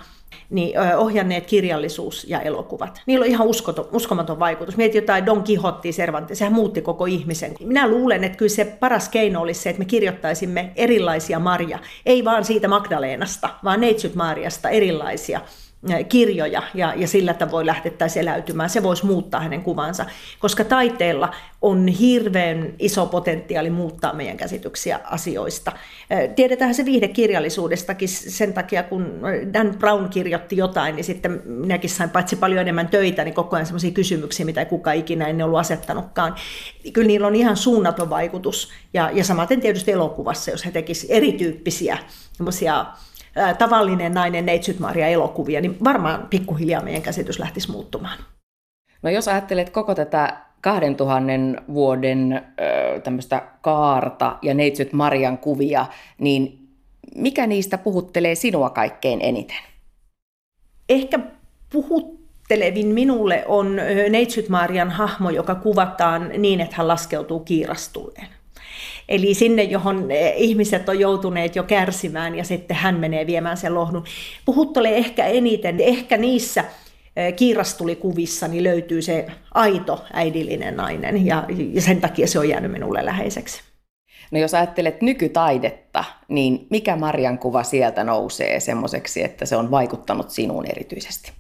niin ohjanneet kirjallisuus ja elokuvat. Niillä on ihan uskoton, uskomaton vaikutus. Mietit jotain Don Quixotea Cervantes, sehän muutti koko ihmisen. Minä luulen, että kyllä se paras keino olisi se, että me kirjoittaisimme erilaisia Maria. Ei vaan siitä Magdaleenasta, vaan Neitsyt Mariasta erilaisia kirjoja ja, ja sillä tavoin lähdettäisiin eläytymään. Se voisi muuttaa hänen kuvansa, koska taiteella on hirveän iso potentiaali muuttaa meidän käsityksiä asioista. Tiedetään se viihdekirjallisuudestakin sen takia, kun Dan Brown kirjoitti jotain, niin sitten minäkin sain paitsi paljon enemmän töitä, niin koko ajan sellaisia kysymyksiä, mitä ei kukaan ikinä ennen ollut asettanutkaan. Kyllä niillä on ihan suunnaton vaikutus. Ja, ja samaten tietysti elokuvassa, jos he tekisivät erityyppisiä tavallinen nainen Neitsyt Maria elokuvia, niin varmaan pikkuhiljaa meidän käsitys lähtisi muuttumaan. No jos ajattelet koko tätä 2000 vuoden tämmöistä kaarta ja Neitsyt Marian kuvia, niin mikä niistä puhuttelee sinua kaikkein eniten? Ehkä puhuttelevin minulle on Neitsyt Marian hahmo, joka kuvataan niin, että hän laskeutuu kiirastuleen. Eli sinne, johon eh, ihmiset on joutuneet jo kärsimään ja sitten hän menee viemään sen lohdun. Puhuttelee ehkä eniten, ehkä niissä eh, kiirastulikuvissa niin löytyy se aito äidillinen nainen ja, sen takia se on jäänyt minulle läheiseksi. No jos ajattelet nykytaidetta, niin mikä Marian kuva sieltä nousee semmoiseksi, että se on vaikuttanut sinuun erityisesti?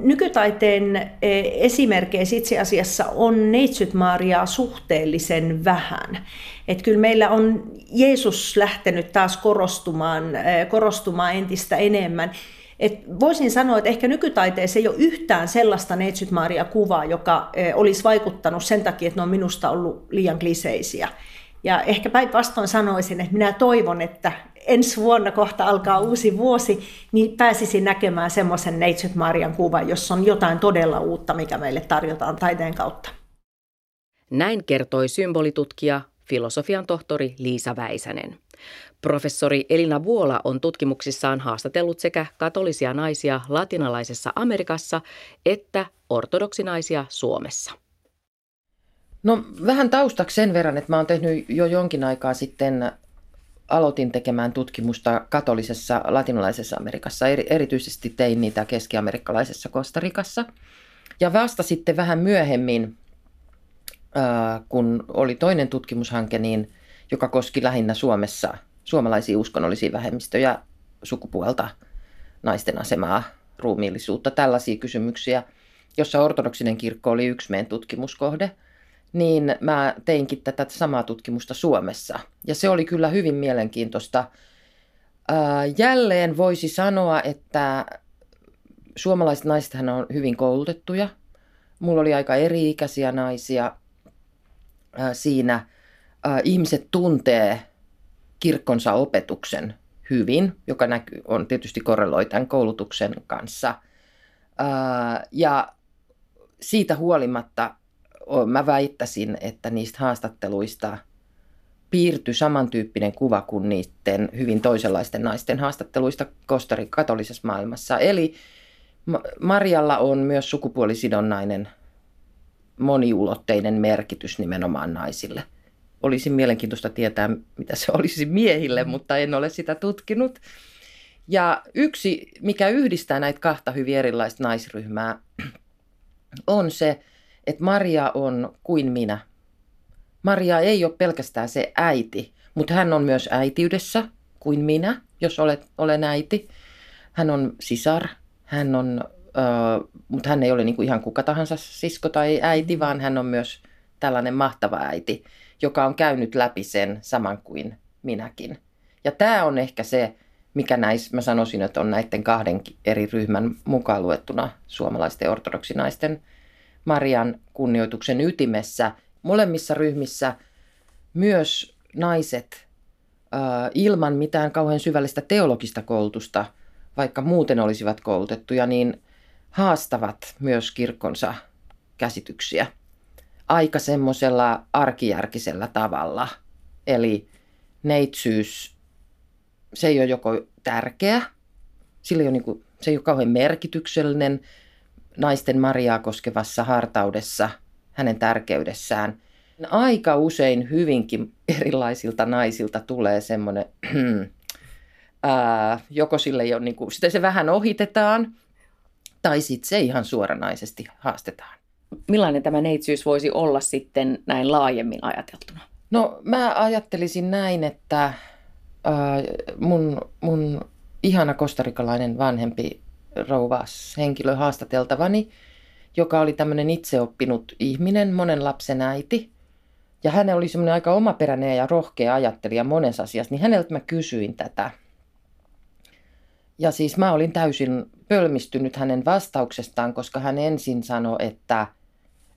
Nykytaiteen esimerkkeissä itse asiassa on neitsyt Mariaa suhteellisen vähän. Et kyllä meillä on Jeesus lähtenyt taas korostumaan, korostumaan entistä enemmän. Et voisin sanoa, että ehkä nykytaiteessa ei ole yhtään sellaista neitsyt Maria kuvaa, joka olisi vaikuttanut sen takia, että ne on minusta ollut liian kliseisiä. Ja ehkä päinvastoin sanoisin, että minä toivon, että ensi vuonna kohta alkaa uusi vuosi, niin pääsisin näkemään semmoisen Neitsyt Marian kuvan, jossa on jotain todella uutta, mikä meille tarjotaan taiteen kautta. Näin kertoi symbolitutkija, filosofian tohtori Liisa Väisänen. Professori Elina Vuola on tutkimuksissaan haastatellut sekä katolisia naisia latinalaisessa Amerikassa että ortodoksinaisia Suomessa. No vähän taustaksi sen verran, että mä oon tehnyt jo jonkin aikaa sitten aloitin tekemään tutkimusta katolisessa latinalaisessa Amerikassa. Erityisesti tein niitä keskiamerikkalaisessa Kostarikassa. Ja vasta sitten vähän myöhemmin, kun oli toinen tutkimushanke, niin, joka koski lähinnä Suomessa suomalaisia uskonnollisia vähemmistöjä, sukupuolta, naisten asemaa, ruumiillisuutta, tällaisia kysymyksiä, jossa ortodoksinen kirkko oli yksi meidän tutkimuskohde – niin mä teinkin tätä samaa tutkimusta Suomessa. Ja se oli kyllä hyvin mielenkiintoista. Jälleen voisi sanoa, että suomalaiset naiset on hyvin koulutettuja. Mulla oli aika eri-ikäisiä naisia siinä. Ihmiset tuntee kirkkonsa opetuksen hyvin, joka näkyy, on tietysti korreloi tämän koulutuksen kanssa. Ja siitä huolimatta mä väittäisin, että niistä haastatteluista piirtyi samantyyppinen kuva kuin niiden hyvin toisenlaisten naisten haastatteluista Kostarin katolisessa maailmassa. Eli Marjalla on myös sukupuolisidonnainen moniulotteinen merkitys nimenomaan naisille. Olisi mielenkiintoista tietää, mitä se olisi miehille, mutta en ole sitä tutkinut. Ja yksi, mikä yhdistää näitä kahta hyvin erilaista naisryhmää, on se, että Maria on kuin minä. Maria ei ole pelkästään se äiti, mutta hän on myös äitiydessä kuin minä, jos olet, olen äiti. Hän on sisar, hän on, äh, mutta hän ei ole niin kuin ihan kuka tahansa sisko tai äiti, vaan hän on myös tällainen mahtava äiti, joka on käynyt läpi sen saman kuin minäkin. Ja tämä on ehkä se, mikä näissä, mä sanoisin, että on näiden kahden eri ryhmän mukaan luettuna suomalaisten ortodoksinaisten Marian kunnioituksen ytimessä. Molemmissa ryhmissä myös naiset ilman mitään kauhean syvällistä teologista koulutusta, vaikka muuten olisivat koulutettuja, niin haastavat myös kirkkonsa käsityksiä aika semmoisella arkijärkisellä tavalla. Eli neitsyys, se ei ole joko tärkeä, sillä ei ole niin kuin, se ei ole kauhean merkityksellinen, naisten Mariaa koskevassa hartaudessa, hänen tärkeydessään, aika usein hyvinkin erilaisilta naisilta tulee semmoinen, joko sille jo, niin kuin, sitä se vähän ohitetaan, tai sitten se ihan suoranaisesti haastetaan. Millainen tämä neitsyys voisi olla sitten näin laajemmin ajateltuna? No mä ajattelisin näin, että äh, mun, mun ihana kostarikalainen vanhempi rouvas henkilö haastateltavani, joka oli tämmöinen itseoppinut ihminen, monen lapsen äiti. Ja hän oli semmoinen aika omaperäinen ja rohkea ajattelija monessa asiassa, niin häneltä mä kysyin tätä. Ja siis mä olin täysin pölmistynyt hänen vastauksestaan, koska hän ensin sanoi, että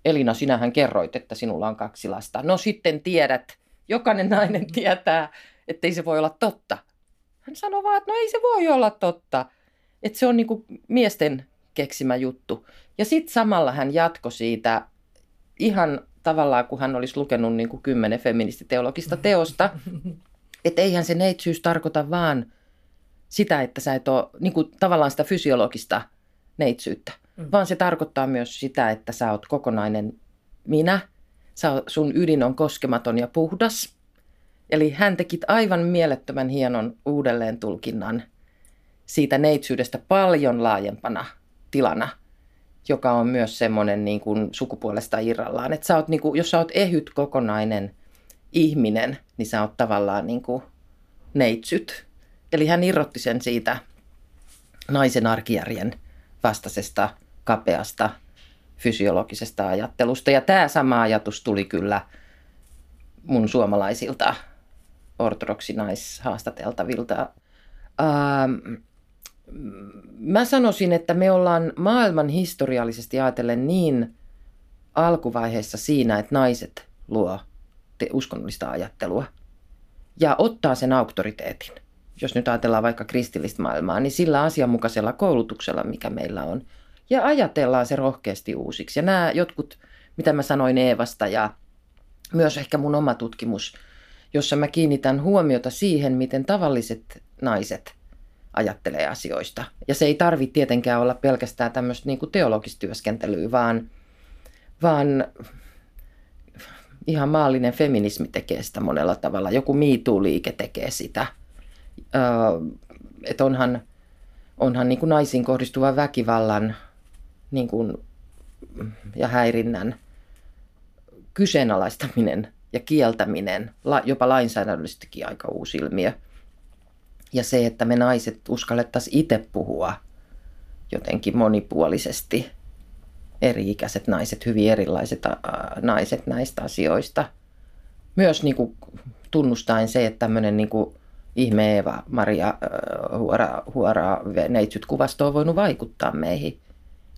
Elina, sinähän kerroit, että sinulla on kaksi lasta. No sitten tiedät, jokainen nainen tietää, että ei se voi olla totta. Hän sanoi vaan, että no ei se voi olla totta. Että se on niinku miesten keksimä juttu. Ja sitten samalla hän jatkoi siitä ihan tavallaan, kun hän olisi lukenut niin kuin kymmenen feministiteologista teosta, että eihän se neitsyys tarkoita vaan sitä, että sä et ole niin kuin tavallaan sitä fysiologista neitsyyttä, mm. vaan se tarkoittaa myös sitä, että sä oot kokonainen minä, sä, sun ydin on koskematon ja puhdas. Eli hän teki aivan mielettömän hienon uudelleen tulkinnan siitä neitsyydestä paljon laajempana tilana, joka on myös semmoinen niin kuin sukupuolesta irrallaan. Että sä oot, niin kuin, jos sä oot ehyt kokonainen ihminen, niin sä oot tavallaan niin kuin neitsyt. Eli hän irrotti sen siitä naisen arkijärjen vastaisesta kapeasta fysiologisesta ajattelusta. Ja tämä sama ajatus tuli kyllä mun suomalaisilta ortodoksinaishaastateltavilta. Ähm, mä sanoisin, että me ollaan maailman historiallisesti ajatellen niin alkuvaiheessa siinä, että naiset luo uskonnollista ajattelua ja ottaa sen auktoriteetin. Jos nyt ajatellaan vaikka kristillistä maailmaa, niin sillä asianmukaisella koulutuksella, mikä meillä on. Ja ajatellaan se rohkeasti uusiksi. Ja nämä jotkut, mitä mä sanoin Eevasta ja myös ehkä mun oma tutkimus, jossa mä kiinnitän huomiota siihen, miten tavalliset naiset – ajattelee asioista. Ja se ei tarvitse tietenkään olla pelkästään tämmöistä niin teologista työskentelyä, vaan, vaan ihan maallinen feminismi tekee sitä monella tavalla. Joku MeToo-liike tekee sitä. Öö, että onhan, onhan niin kuin naisiin kohdistuva väkivallan niin kuin, ja häirinnän kyseenalaistaminen ja kieltäminen, jopa lainsäädännöllisestikin aika uusi ilmiö – ja se, että me naiset uskallettaisiin itse puhua jotenkin monipuolisesti, eri-ikäiset naiset, hyvin erilaiset naiset näistä asioista. Myös niin kuin tunnustaen se, että tämmöinen niin ihme Eeva, Maria Huora, Huora neitsyt kuvasto on voinut vaikuttaa meihin.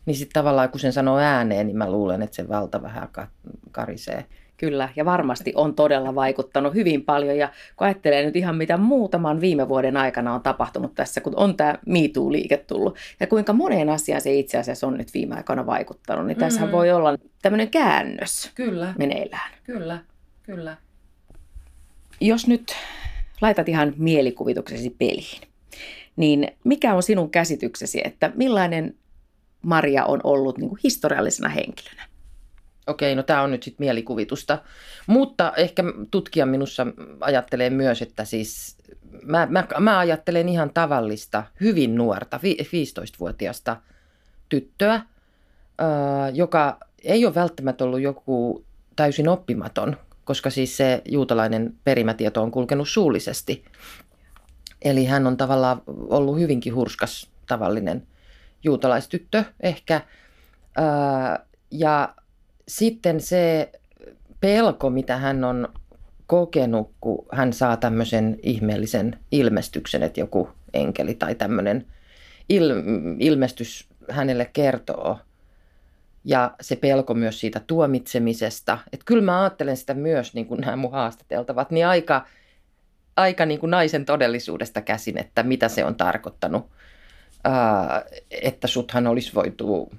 Niin sitten tavallaan kun sen sanoo ääneen, niin mä luulen, että se valta vähän karisee. Kyllä, ja varmasti on todella vaikuttanut hyvin paljon. Ja kun ajattelee nyt ihan mitä muutaman viime vuoden aikana on tapahtunut tässä, kun on tämä MeToo-liike tullut, ja kuinka moneen asiaan se itse asiassa on nyt viime aikoina vaikuttanut, niin tässä mm. voi olla tämmöinen käännös kyllä. meneillään. Kyllä, kyllä. Jos nyt laitat ihan mielikuvituksesi peliin, niin mikä on sinun käsityksesi, että millainen Maria on ollut niin kuin historiallisena henkilönä? Okei, no tämä on nyt sitten mielikuvitusta. Mutta ehkä tutkija minussa ajattelee myös, että siis mä, mä, mä ajattelen ihan tavallista, hyvin nuorta, 15-vuotiaasta tyttöä, joka ei ole välttämättä ollut joku täysin oppimaton, koska siis se juutalainen perimätieto on kulkenut suullisesti. Eli hän on tavallaan ollut hyvinkin hurskas tavallinen juutalaistyttö ehkä. ja sitten se pelko, mitä hän on kokenut, kun hän saa tämmöisen ihmeellisen ilmestyksen, että joku enkeli tai tämmöinen il- ilmestys hänelle kertoo. Ja se pelko myös siitä tuomitsemisesta. Että kyllä mä ajattelen sitä myös, niin kuin nämä mun haastateltavat, niin aika, aika niin kuin naisen todellisuudesta käsin, että mitä se on tarkoittanut. Ää, että suthan olisi voitu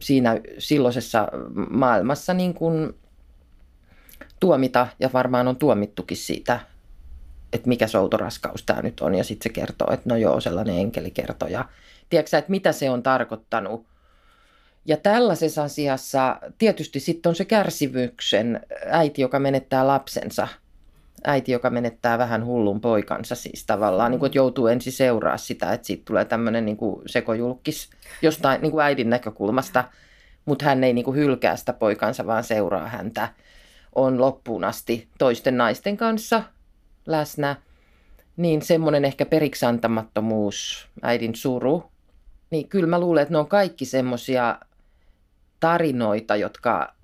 siinä silloisessa maailmassa niin kuin tuomita, ja varmaan on tuomittukin siitä, että mikä soutoraskaus tämä nyt on, ja sitten se kertoo, että no joo, sellainen enkeli kertoo. Ja tiedätkö että mitä se on tarkoittanut Ja tällaisessa asiassa tietysti sitten on se kärsimyksen äiti, joka menettää lapsensa. Äiti, joka menettää vähän hullun poikansa siis tavallaan, niin kuin, että joutuu ensin seuraa sitä, että siitä tulee tämmöinen niin kuin sekojulkis jostain niin kuin äidin näkökulmasta, mutta hän ei niin kuin hylkää sitä poikansa, vaan seuraa häntä. On loppuun asti toisten naisten kanssa läsnä. Niin semmoinen ehkä periksantamattomuus, äidin suru, niin kyllä mä luulen, että ne on kaikki semmoisia tarinoita, jotka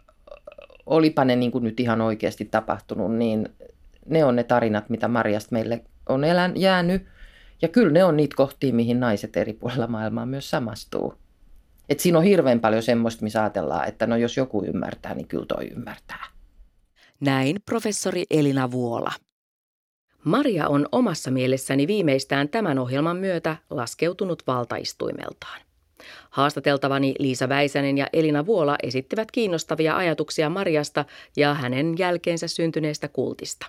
olipa ne niin kuin nyt ihan oikeasti tapahtunut, niin ne on ne tarinat, mitä Marjasta meille on elän, jäänyt. Ja kyllä ne on niitä kohtia, mihin naiset eri puolilla maailmaa myös samastuu. Et siinä on hirveän paljon semmoista, missä ajatellaan, että no jos joku ymmärtää, niin kyllä toi ymmärtää. Näin professori Elina Vuola. Maria on omassa mielessäni viimeistään tämän ohjelman myötä laskeutunut valtaistuimeltaan. Haastateltavani Liisa Väisänen ja Elina Vuola esittivät kiinnostavia ajatuksia Mariasta ja hänen jälkeensä syntyneestä kultista.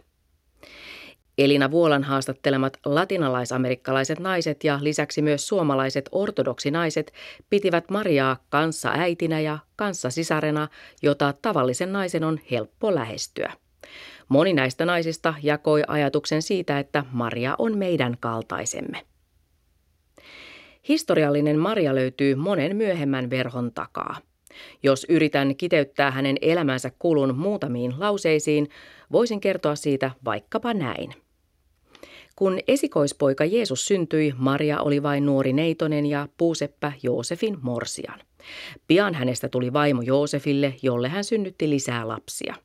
Elina Vuolan haastattelemat latinalaisamerikkalaiset naiset ja lisäksi myös suomalaiset ortodoksinaiset pitivät Mariaa kanssa äitinä ja kanssa sisarena, jota tavallisen naisen on helppo lähestyä. Moni näistä naisista jakoi ajatuksen siitä, että Maria on meidän kaltaisemme. Historiallinen Maria löytyy monen myöhemmän verhon takaa. Jos yritän kiteyttää hänen elämänsä kulun muutamiin lauseisiin, voisin kertoa siitä vaikkapa näin. Kun esikoispoika Jeesus syntyi, Maria oli vain nuori neitonen ja puuseppä Joosefin morsian. Pian hänestä tuli vaimo Joosefille, jolle hän synnytti lisää lapsia.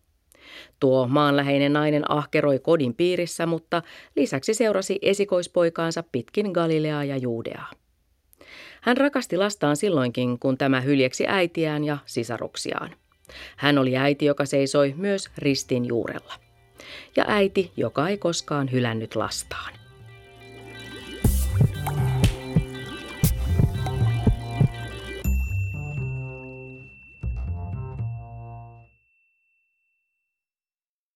Tuo maanläheinen nainen ahkeroi kodin piirissä, mutta lisäksi seurasi esikoispoikaansa pitkin Galileaa ja Juudeaa. Hän rakasti lastaan silloinkin, kun tämä hyljeksi äitiään ja sisaruksiaan. Hän oli äiti, joka seisoi myös ristin juurella. Ja äiti, joka ei koskaan hylännyt lastaan.